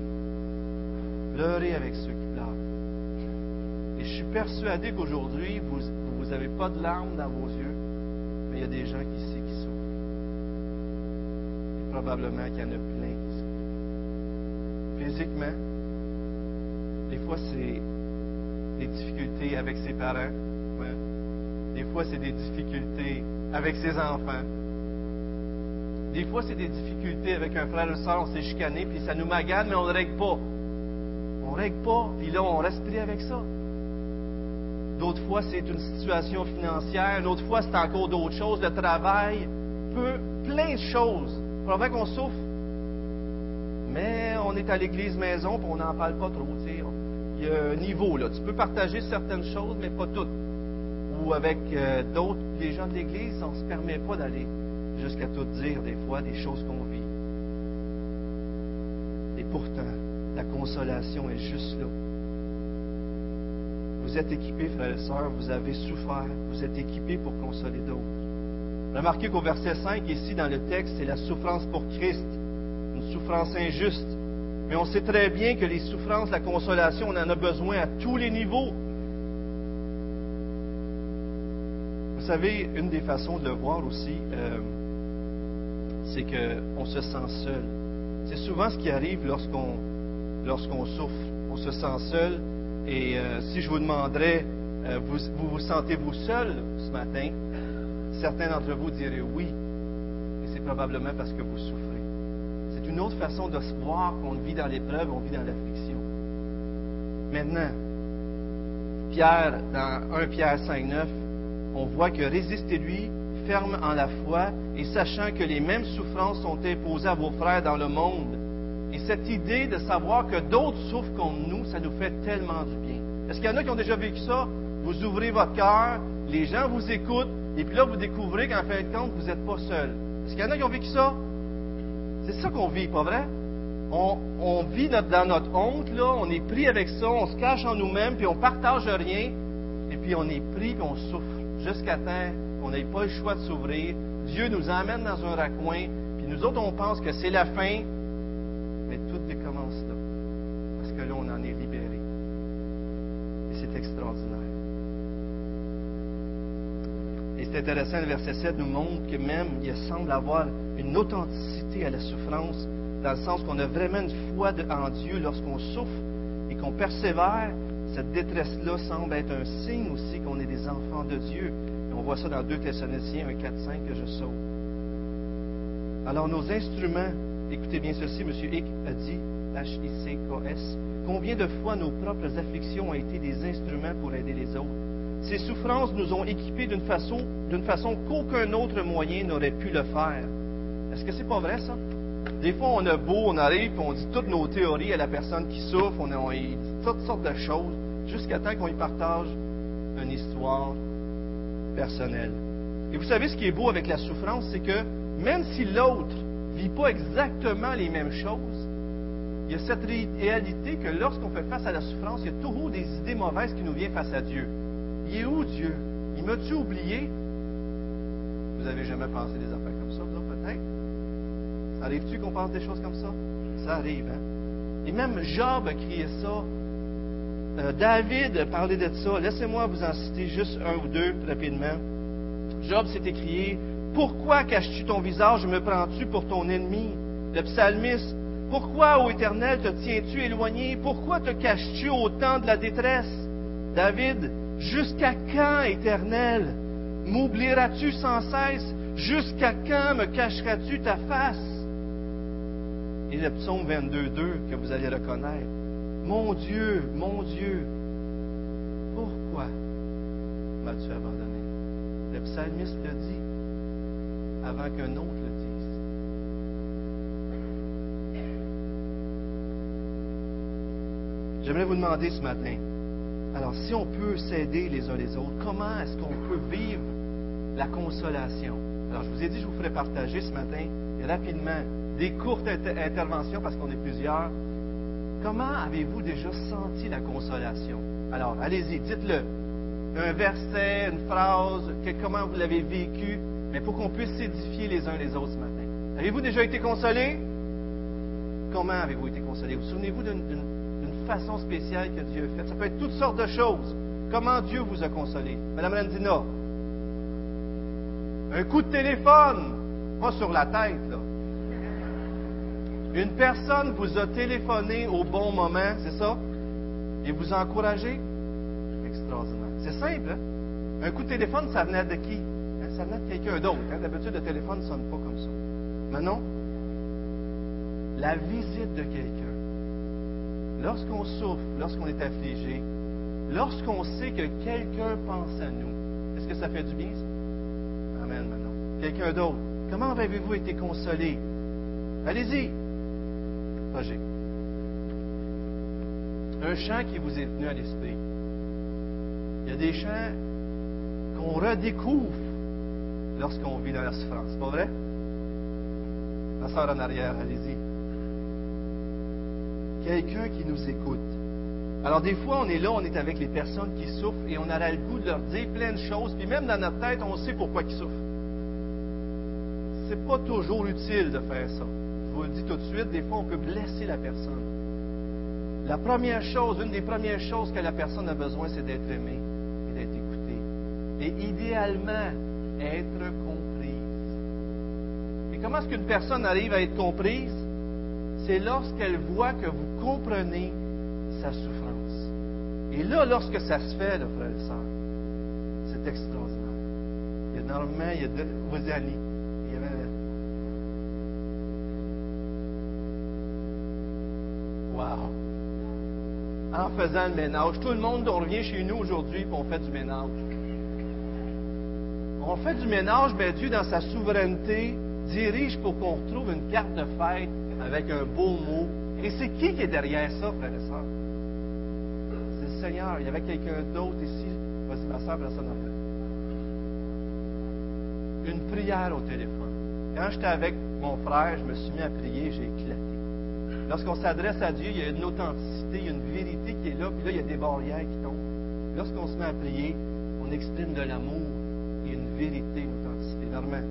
Pleurez avec ceux qui pleurent. Et je suis persuadé qu'aujourd'hui, vous n'avez pas de larmes dans vos yeux, il y a des gens qui ici qui souffrent. Et probablement qu'il y en a plein qui souffrent. Physiquement, des fois c'est des difficultés avec ses parents. Des fois c'est des difficultés avec ses enfants. Des fois c'est des difficultés avec un frère ou soeur, on s'est chicané, puis ça nous magane, mais on ne le règle pas. On ne règle pas, puis là on reste pris avec ça. D'autres fois, c'est une situation financière. D'autres fois, c'est encore d'autres choses. Le travail, peu, plein de choses. vrai qu'on souffre. Mais on est à l'église maison, puis on n'en parle pas trop. Il y a un niveau, là. Tu peux partager certaines choses, mais pas toutes. Ou avec euh, d'autres, les gens de l'église, on ne se permet pas d'aller jusqu'à tout dire, des fois, des choses qu'on vit. Et pourtant, la consolation est juste là. Vous êtes équipés, frères et sœurs, vous avez souffert, vous êtes équipés pour consoler d'autres. Remarquez qu'au verset 5, ici dans le texte, c'est la souffrance pour Christ, une souffrance injuste. Mais on sait très bien que les souffrances, la consolation, on en a besoin à tous les niveaux. Vous savez, une des façons de le voir aussi, euh, c'est qu'on se sent seul. C'est souvent ce qui arrive lorsqu'on lorsqu'on souffre. On se sent seul et euh, si je vous demanderais, euh, vous, vous, sentez-vous seul ce matin? Certains d'entre vous diraient oui. Et c'est probablement parce que vous souffrez. C'est une autre façon de se voir qu'on vit dans l'épreuve, on vit dans l'affliction. Maintenant, Pierre, dans 1 Pierre 5, 9, on voit que résistez-lui ferme en la foi et sachant que les mêmes souffrances sont imposées à vos frères dans le monde et cette idée de savoir que d'autres souffrent comme nous, ça nous fait tellement du bien. Est-ce qu'il y en a qui ont déjà vécu ça? Vous ouvrez votre cœur, les gens vous écoutent, et puis là, vous découvrez qu'en fin de compte, vous n'êtes pas seul. Est-ce qu'il y en a qui ont vécu ça? C'est ça qu'on vit, pas vrai? On, vit dans notre honte, on est pris avec ça, on se cache en nous-mêmes, puis on partage rien, et puis on est pris, puis on souffre, jusqu'à temps qu'on n'ait pas le choix de s'ouvrir. Dieu nous emmène dans un raccoin, puis nous autres, on pense que c'est la fin, mais tout décommence là. Parce que là, on en est libéré. Et c'est extraordinaire. Et c'est intéressant, le verset 7 nous montre que même il semble avoir une authenticité à la souffrance, dans le sens qu'on a vraiment une foi en Dieu lorsqu'on souffre et qu'on persévère. Cette détresse-là semble être un signe aussi qu'on est des enfants de Dieu. Et on voit ça dans 2 Thessaloniciens 1, 4, 5 que je sauve. Alors nos instruments, écoutez bien ceci, M. Hick a dit, H-I-C-K-S, combien de fois nos propres afflictions ont été des instruments pour aider les autres? Ces souffrances nous ont équipés d'une façon, d'une façon qu'aucun autre moyen n'aurait pu le faire. Est-ce que c'est pas vrai, ça? Des fois, on a beau, on arrive, et on dit toutes nos théories à la personne qui souffre, on, on dit toutes sortes de choses, jusqu'à temps qu'on y partage une histoire personnelle. Et vous savez, ce qui est beau avec la souffrance, c'est que même si l'autre vit pas exactement les mêmes choses, il y a cette réalité que lorsqu'on fait face à la souffrance, il y a toujours des idées mauvaises qui nous viennent face à Dieu. Il est où Dieu? Il m'a-tu oublié? Vous avez jamais pensé des affaires comme ça, peut-être? Ça arrive-tu qu'on pense des choses comme ça? Ça arrive, hein? Et même Job a crié ça. Euh, David parlé de ça. Laissez-moi vous en citer juste un ou deux rapidement. Job s'est écrié Pourquoi caches-tu ton visage? Et me prends-tu pour ton ennemi? Le psalmiste Pourquoi, ô Éternel, te tiens-tu éloigné? Pourquoi te caches-tu au temps de la détresse? David Jusqu'à quand, Éternel, m'oublieras-tu sans cesse? Jusqu'à quand me cacheras-tu ta face? Et le psaume 22.2 que vous allez reconnaître. Mon Dieu, mon Dieu, pourquoi m'as-tu abandonné? Le psalmiste le dit avant qu'un autre le dise. J'aimerais vous demander ce matin, alors, si on peut s'aider les uns les autres, comment est-ce qu'on peut vivre la consolation? Alors, je vous ai dit, je vous ferai partager ce matin, rapidement, des courtes interventions parce qu'on est plusieurs. Comment avez-vous déjà senti la consolation? Alors, allez-y, dites-le. Un verset, une phrase, comment vous l'avez vécu, mais pour qu'on puisse s'édifier les uns les autres ce matin. Avez-vous déjà été consolé? Comment avez-vous été consolé? Vous souvenez-vous d'une façon spéciale que Dieu a faite? Ça peut être toutes sortes de choses. Comment Dieu vous a consolé? Madame Landina, un coup de téléphone, pas sur la tête, là. Une personne vous a téléphoné au bon moment, c'est ça? Et vous a encouragé? Extraordinaire. C'est simple, hein? Un coup de téléphone, ça venait de qui? Ça venait de quelqu'un d'autre. Hein? D'habitude, le téléphone ne sonne pas comme ça. Mais non. La visite de quelqu'un lorsqu'on souffre, lorsqu'on est affligé, lorsqu'on sait que quelqu'un pense à nous, est-ce que ça fait du bien? Amen, maintenant. Quelqu'un d'autre. Comment avez-vous été consolé? Allez-y. Roger. Un chant qui vous est venu à l'esprit. Il y a des chants qu'on redécouvre lorsqu'on vit dans la souffrance. C'est pas vrai? La sœur en arrière, allez-y quelqu'un qui nous écoute. Alors des fois, on est là, on est avec les personnes qui souffrent et on a le goût de leur dire plein de choses, puis même dans notre tête, on sait pourquoi ils souffrent. C'est pas toujours utile de faire ça. Je vous le dis tout de suite, des fois, on peut blesser la personne. La première chose, une des premières choses que la personne a besoin, c'est d'être aimée et d'être écoutée. Et idéalement, être comprise. Et comment est-ce qu'une personne arrive à être comprise? c'est lorsqu'elle voit que vous comprenez sa souffrance. Et là, lorsque ça se fait, là, frère et soeur, c'est extraordinaire. Il y a normalement, il y a deux, vas-y, Annie. Il y. Wow! En faisant le ménage. Tout le monde, on revient chez nous aujourd'hui et on fait du ménage. On fait du ménage, mais Dieu, dans sa souveraineté, dirige pour qu'on retrouve une carte de fête avec un beau mot. Et c'est qui qui est derrière ça, frère et soeur? C'est le Seigneur. Il y avait quelqu'un d'autre ici. Vas-y, ma soeur, personne Une prière au téléphone. Quand j'étais avec mon frère, je me suis mis à prier, j'ai éclaté. Lorsqu'on s'adresse à Dieu, il y a une authenticité, il y a une vérité qui est là, puis là, il y a des barrières qui tombent. Lorsqu'on se met à prier, on exprime de l'amour une vérité, une authenticité. Normal.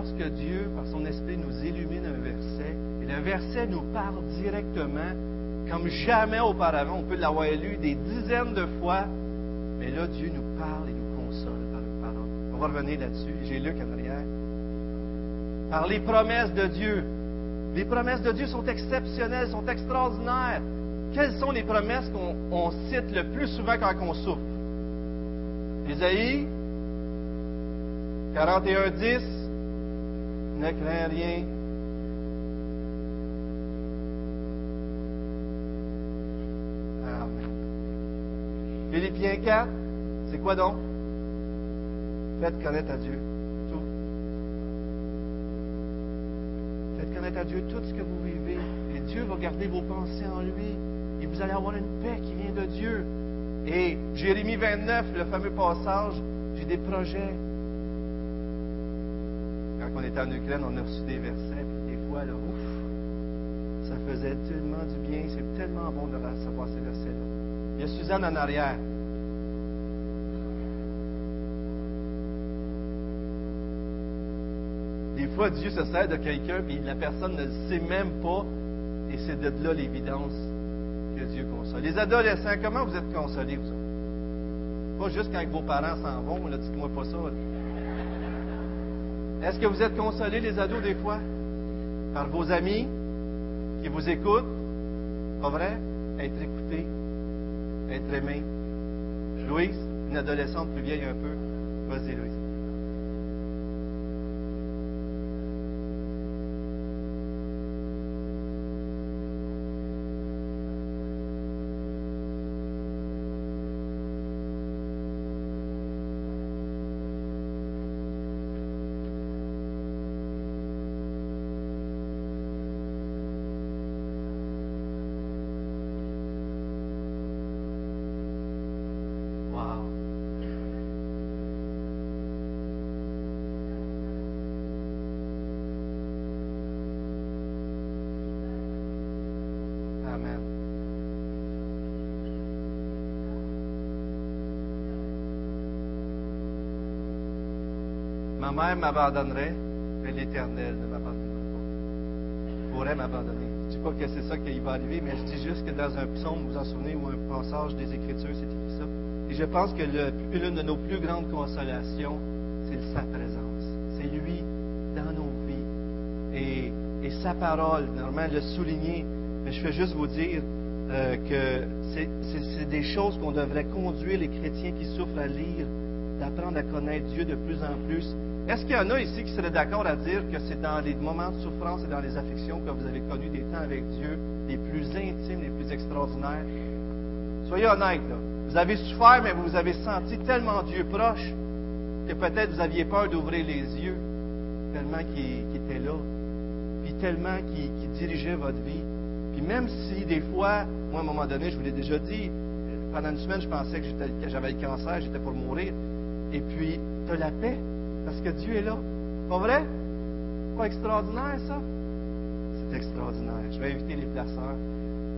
lorsque Dieu, par son esprit, nous illumine un verset, et le verset nous parle directement, comme jamais auparavant, on peut l'avoir lu des dizaines de fois, mais là, Dieu nous parle et nous console par une parole. On va revenir là-dessus. J'ai Luc en arrière. Par les promesses de Dieu. Les promesses de Dieu sont exceptionnelles, sont extraordinaires. Quelles sont les promesses qu'on cite le plus souvent quand on souffre? Isaïe 41, 10. Ne crains rien. Amen. Philippiens 4, c'est quoi donc? Faites connaître à Dieu Faites connaître à Dieu tout ce que vous vivez. Et Dieu va garder vos pensées en lui. Et vous allez avoir une paix qui vient de Dieu. Et Jérémie 29, le fameux passage, j'ai des projets. Quand on était en Ukraine, on a reçu des versets, puis des fois, là, ouf, ça faisait tellement du bien. C'est tellement bon de recevoir ces versets-là. Il y a Suzanne en arrière. Dieu se sert de quelqu'un, puis la personne ne le sait même pas, et c'est de là l'évidence que Dieu console. Les adolescents, comment vous êtes consolés, vous Pas juste quand vos parents s'en vont, là, dites-moi pas ça. Est-ce que vous êtes consolés, les ados, des fois? Par vos amis qui vous écoutent? Pas vrai? Être écouté, être aimé. Louise, une adolescente plus vieille un peu. Vas-y, Louise. Ma mère m'abandonnerait, mais l'Éternel ne m'abandonnera pas. Pourrait m'abandonner. Je ne dis pas que c'est ça qui va arriver, mais je dis juste que dans un psaume, vous vous en souvenez, ou un passage des Écritures, c'est écrit ça. Et je pense que l'une de nos plus grandes consolations, c'est sa présence. C'est lui dans nos vies. Et, sa parole, normalement, le souligner. Mais je vais juste vous dire euh, que c'est des choses qu'on devrait conduire les chrétiens qui souffrent à lire, d'apprendre à connaître Dieu de plus en plus. Est-ce qu'il y en a ici qui seraient d'accord à dire que c'est dans les moments de souffrance et dans les afflictions que vous avez connu des temps avec Dieu les plus intimes, les plus extraordinaires? Soyez honnêtes, là. Vous avez souffert, mais vous avez senti tellement Dieu proche que peut-être vous aviez peur d'ouvrir les yeux, tellement qu'il était là, puis tellement qu'il dirigeait votre vie. Puis même si des fois, moi à un moment donné, je vous l'ai déjà dit, pendant une semaine, je pensais que j'avais le cancer, j'étais pour mourir. Et puis, tu as la paix, parce que Dieu est là. Pas vrai? Pas extraordinaire, ça? C'est extraordinaire. Je vais inviter les placeurs.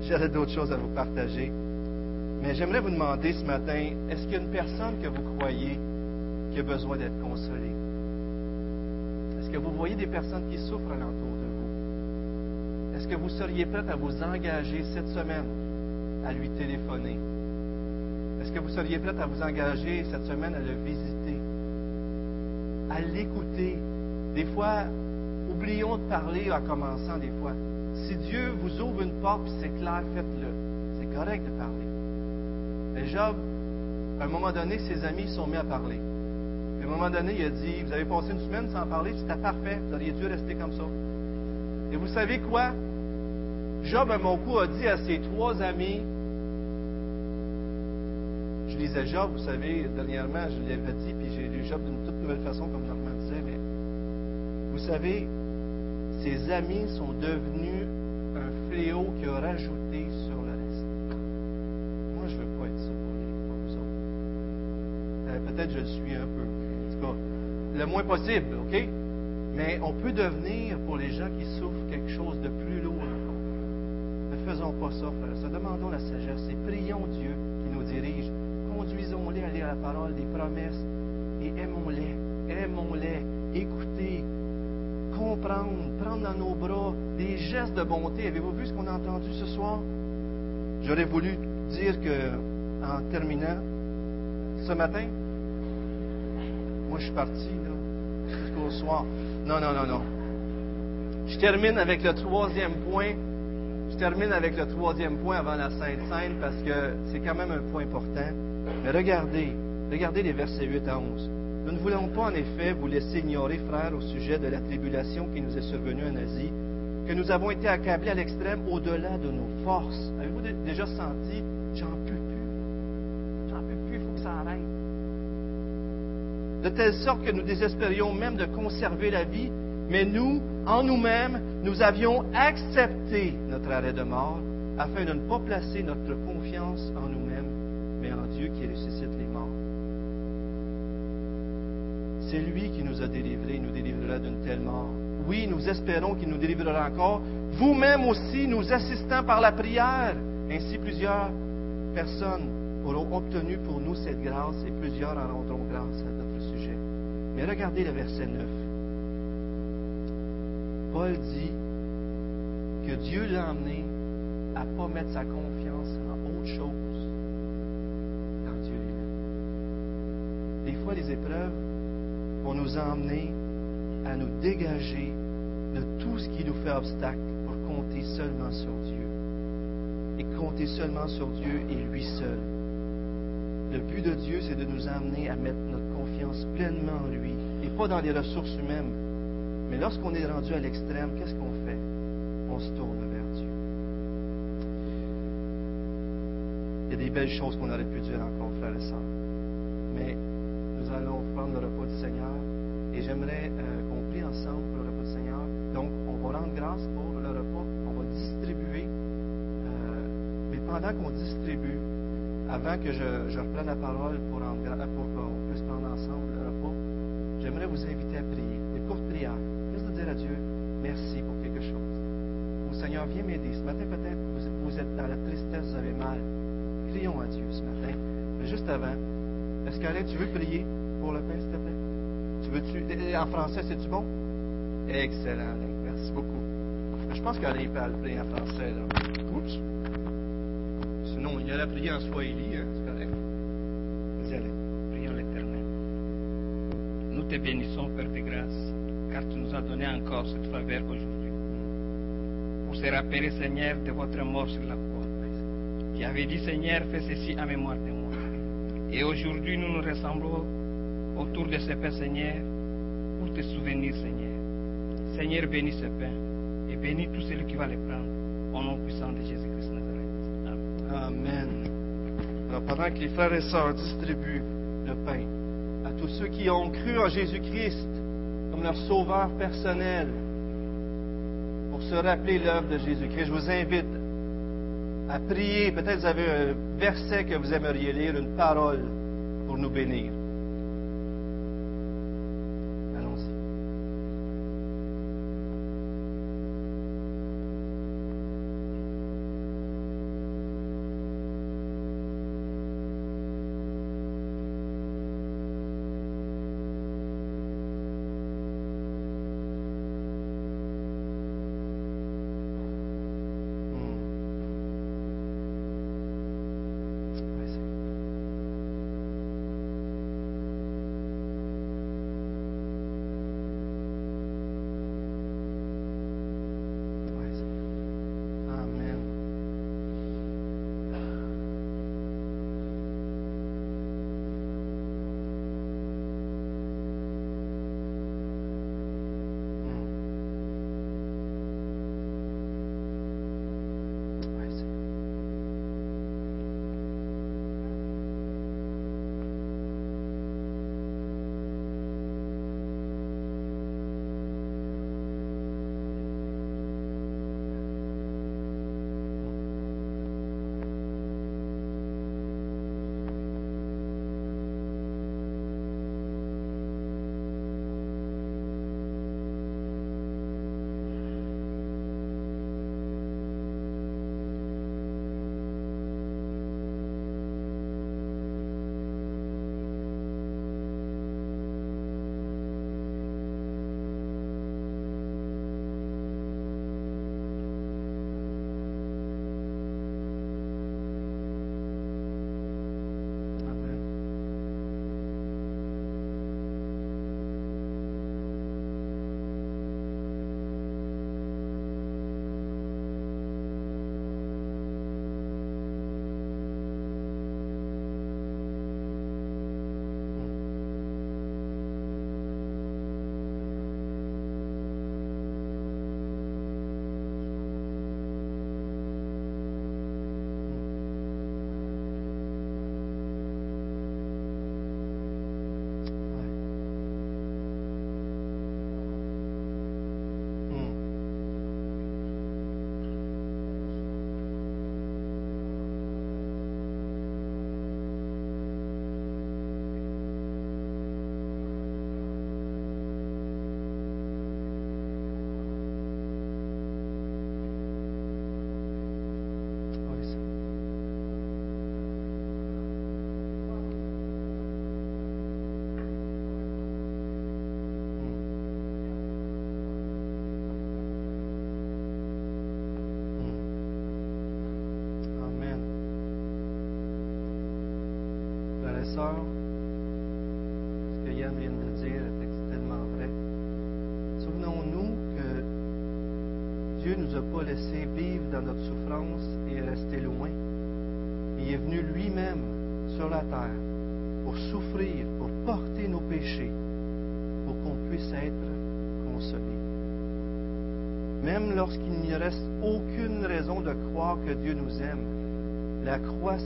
J'aurais d'autres choses à vous partager. Mais j'aimerais vous demander ce matin, est-ce qu'il y a une personne que vous croyez qui a besoin d'être consolée? Est-ce que vous voyez des personnes qui souffrent alentour de vous? Est-ce que vous seriez prête à vous engager cette semaine à lui téléphoner? Est-ce que vous seriez prête à vous engager cette semaine à le visiter? À l'écouter? Des fois, oublions de parler en commençant des fois. Si Dieu vous ouvre une porte puis c'est clair, faites-le. C'est correct de parler. Mais Job, à un moment donné, ses amis sont mis à parler. À un moment donné, il a dit, vous avez passé une semaine sans parler, c'était parfait, vous auriez dû rester comme ça. Et vous savez quoi? Job, à mon coup, a dit à ses trois amis, je lisais Job, vous savez, dernièrement, je l'avais dit, puis j'ai lu Job d'une toute nouvelle façon, comme Normand disait, mais vous savez, ses amis sont devenus un fléau qui a rajouté sur le reste. Moi, je ne veux pas être ça pour, les, autres. Euh, Peut-être je le suis un peu. En tout cas, le moins possible, OK? Mais on peut devenir, pour les gens qui souffrent, quelque chose de plus lourd. Ne faisons pas ça, frère. Demandons la sagesse et prions Dieu qui nous dirige. Conduisons-les à lire la parole des promesses et aimons-les. Aimons-les. Écoutez. comprendre, prendre dans nos bras des gestes de bonté. Avez-vous vu ce qu'on a entendu ce soir? J'aurais voulu dire que, en terminant, ce matin, moi je suis parti là, jusqu'au soir. Non, non, non, non. Je termine avec le troisième point. Je termine avec le troisième point avant la Sainte Seine parce que c'est quand même un point important. Mais regardez, regardez les versets 8 à 11. Nous ne voulons pas en effet vous laisser ignorer, frères, au sujet de la tribulation qui nous est survenue en Asie, que nous avons été accablés à l'extrême au-delà de nos forces. Avez-vous déjà senti, j'en peux plus, j'en peux plus, il faut que ça arrête. De telle sorte que nous désespérions même de conserver la vie, mais nous, en nous-mêmes, nous avions accepté notre arrêt de mort afin de ne pas placer notre confiance en nous-mêmes, mais en Dieu qui ressuscite les morts. C'est lui qui nous a délivrés, nous délivrera d'une telle mort. Oui, nous espérons qu'il nous délivrera encore. Vous-même aussi, nous assistant par la prière. Ainsi, plusieurs personnes auront obtenu pour nous cette grâce et plusieurs en rendront grâce à notre sujet. Mais regardez le verset 9. Paul dit que Dieu l'a amené à ne pas mettre sa confiance en autre chose Des fois, les épreuves vont nous emmener à nous dégager de tout ce qui nous fait obstacle pour compter seulement sur Dieu. Et compter seulement sur Dieu et lui seul. Le but de Dieu, c'est de nous amener à mettre notre confiance pleinement en lui et pas dans les ressources humaines. Mais lorsqu'on est rendu à l'extrême, qu'est-ce qu'on fait? On se tourne vers Dieu. Il y a des belles choses qu'on aurait pu dire encore, frères et sœurs. Mais allons prendre le repas du Seigneur et j'aimerais euh, qu'on prie ensemble pour le repas du Seigneur. Donc, on va rendre grâce pour le repas, on va distribuer. Euh, mais pendant qu'on distribue, avant que je, reprenne la parole pour, pour qu'on puisse prendre ensemble le repas, j'aimerais vous inviter à prier, des courtes prières dire à Dieu merci pour quelque chose. Ou Seigneur, viens m'aider. Ce matin, peut-être vous, vous êtes dans la tristesse, vous avez mal. Crions à Dieu ce matin. Mais juste avant, est-ce qu'Alain, tu veux prier? Pour le pain, s'il te plaît? Tu veux-tu, en français, c'est-tu bon? Excellent. Merci beaucoup. Je pense qu'Alain peut prier en français, là. Oups. Sinon, il y a la prière en Swahili, hein, c'est correct. Vas-y, Alain. Prions l'éternel. Nous te bénissons, Père de grâce car tu nous as donné encore cette faveur aujourd'hui. Pour se rappeler, Seigneur, de votre mort sur la croix. Tu avais dit, Seigneur, fais ceci à mémoire de moi. Et aujourd'hui, nous nous ressemblons autour de ce pain, Seigneur, pour te souvenir, Seigneur. Seigneur, bénis ce pain et bénis tout celui qui va le prendre. Au nom puissant de Jésus-Christ Nazareth. Amen. Alors, pendant que les frères et sœurs distribuent le pain à tous ceux qui ont cru en Jésus-Christ, comme leur sauveur personnel pour se rappeler l'œuvre de Jésus-Christ. Je vous invite à prier. Peut-être vous avez un verset que vous aimeriez lire, une parole pour nous bénir.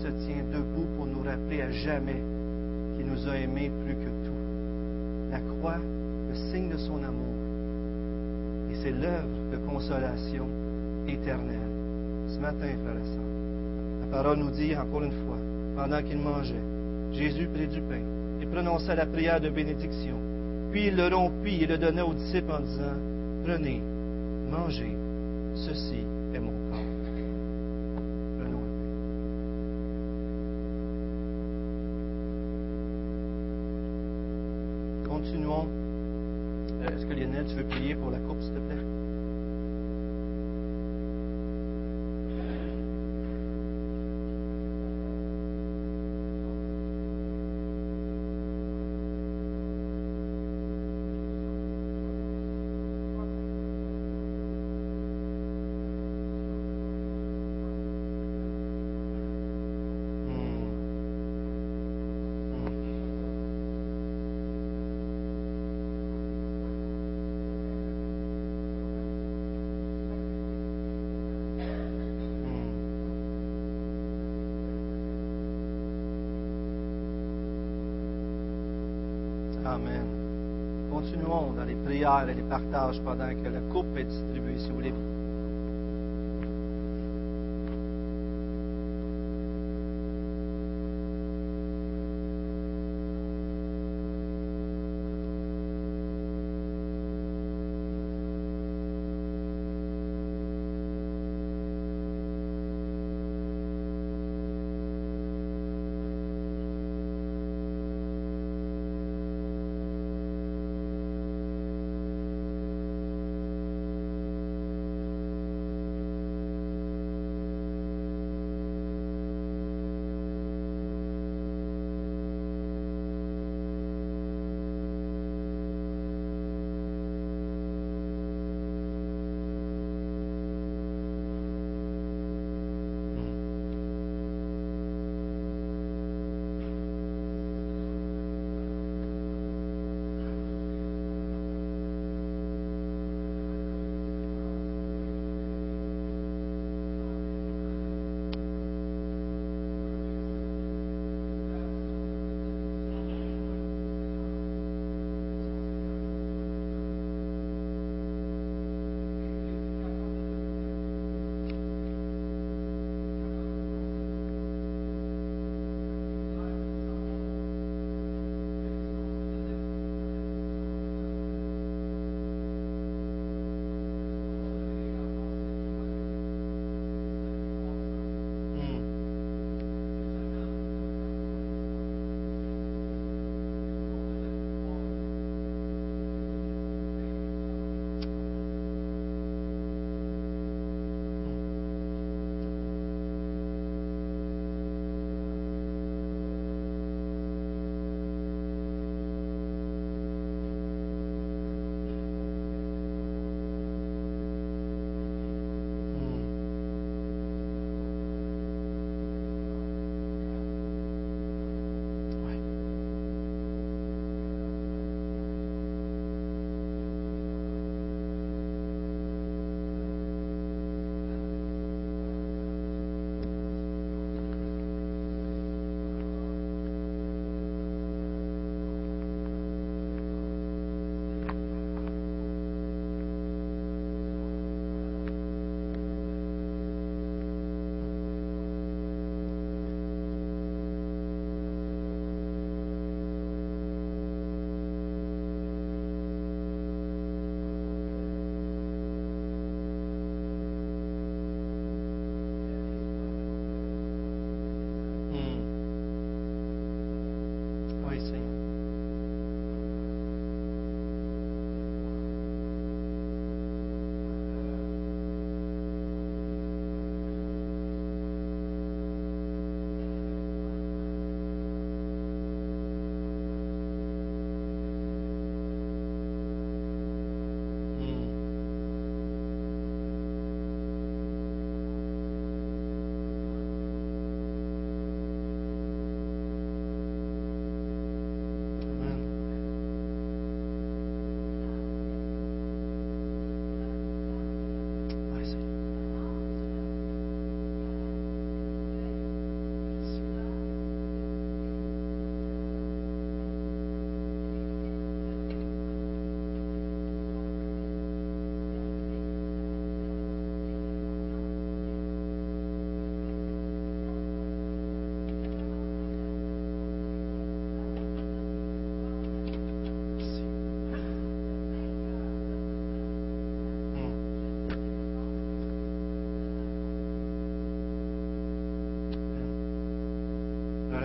Se tient debout pour nous rappeler à jamais qu'il nous a aimés plus que tout. La croix, le signe de son amour. Et c'est l'œuvre de consolation éternelle. Ce matin, frères et sœurs, la parole nous dit encore une fois, pendant qu'il mangeait, Jésus prit du pain et prononça la prière de bénédiction. Puis il le rompit et le donna aux disciples en disant, Prenez, mangez, ceci et les partages pendant que la coupe est distribuée, si vous voulez.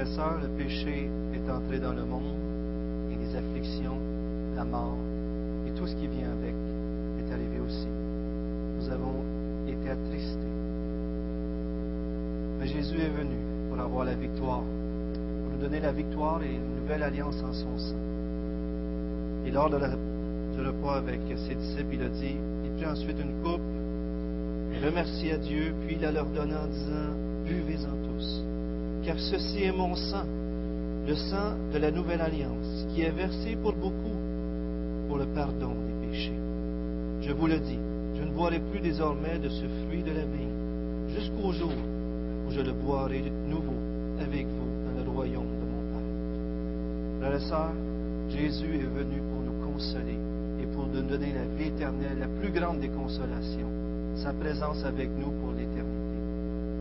Le péché est entré dans le monde et les afflictions, la mort et tout ce qui vient avec est arrivé aussi. Nous avons été attristés. Mais Jésus est venu pour avoir la victoire, pour nous donner la victoire et une nouvelle alliance en son sein. Et lors de du repas avec ses disciples, il a dit, il prit ensuite une coupe, remercia Dieu, puis il la leur donna en disant, buvez-en tous, car ceci est mon sang, le sang de la nouvelle alliance, qui est versé pour beaucoup pour le pardon des péchés. Je vous le dis, je ne boirai plus désormais de ce fruit de la vigne, jusqu'au jour où je le boirai de nouveau avec vous dans le royaume de mon Père. Frères et sœurs, Jésus est venu pour nous consoler et pour nous donner la vie éternelle, la plus grande des consolations, sa présence avec nous pour l'éternité.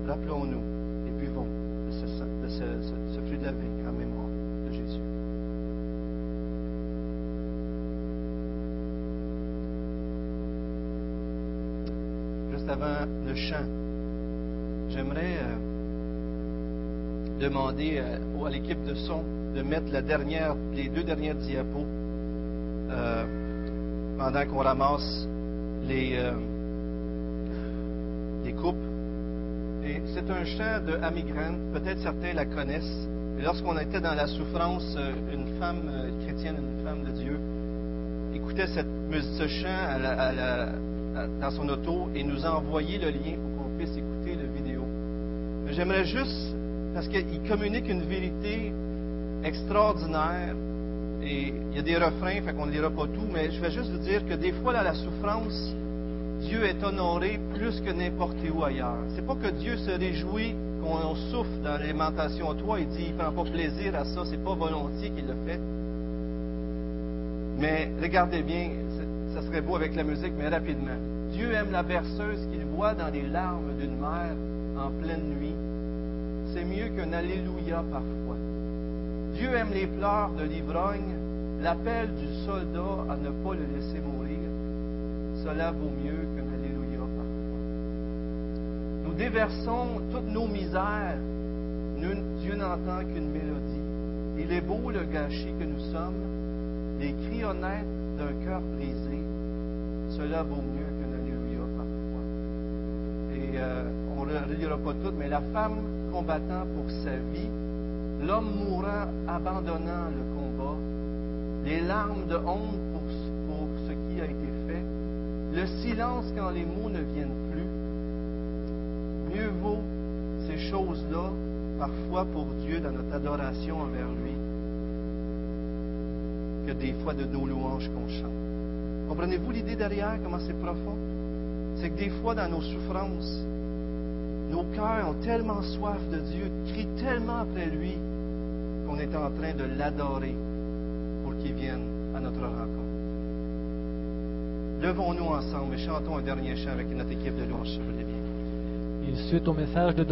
Rappelons-nous et buvons de ce, sang- de ce- ce- ce fruit de la en mémoire de Jésus. Juste avant le chant, j'aimerais euh, demander euh, à l'équipe de son de mettre les deux dernières diapos euh, pendant qu'on ramasse les, coupes. Et c'est un chant de Amy Grant, peut-être certains la connaissent. Lorsqu'on était dans la souffrance, euh, une femme euh, chrétienne, une femme de Dieu, écoutait cette, ce chant à dans son auto et nous a envoyé le lien pour qu'on puisse écouter la vidéo. J'aimerais juste, parce qu'il communique une vérité extraordinaire, et il y a des refrains, fait qu'on ne lira pas tout, mais je vais juste vous dire que des fois, dans la souffrance, Dieu est honoré plus que n'importe où ailleurs. C'est pas que Dieu se réjouit qu'on souffre dans l'alimentation toi, il dit, il prend pas plaisir à ça, c'est pas volontiers qu'il le fait. Mais regardez bien, ça serait beau avec la musique, mais rapidement. Dieu aime la berceuse qu'il voit dans les larmes d'une mère en pleine nuit. C'est mieux qu'un Alléluia parfois. Dieu aime les pleurs de l'ivrogne, l'appel du soldat à ne pas le laisser mourir. Cela vaut mieux qu'un Alléluia déversons toutes nos misères. Dieu n'entend qu'une mélodie. Il est beau le gâchis que nous sommes, les cris honnêtes d'un cœur brisé. Cela vaut mieux qu'un Alléluia parfois. Et euh, on ne le lira pas tout, mais la femme combattant pour sa vie, l'homme mourant abandonnant le combat, les larmes de honte pour ce qui a été fait, le silence quand les mots ne viennent plus. Mieux vaut ces choses-là, parfois pour Dieu, dans notre adoration envers lui, que des fois de nos louanges qu'on chante. Comprenez-vous l'idée derrière, comment c'est profond? C'est que des fois, dans nos souffrances, nos cœurs ont tellement soif de Dieu, crient tellement après lui, qu'on est en train de l'adorer pour qu'il vienne à notre rencontre. Levons-nous ensemble et chantons un dernier chant avec notre équipe de louanges, si vous. Et suite au message de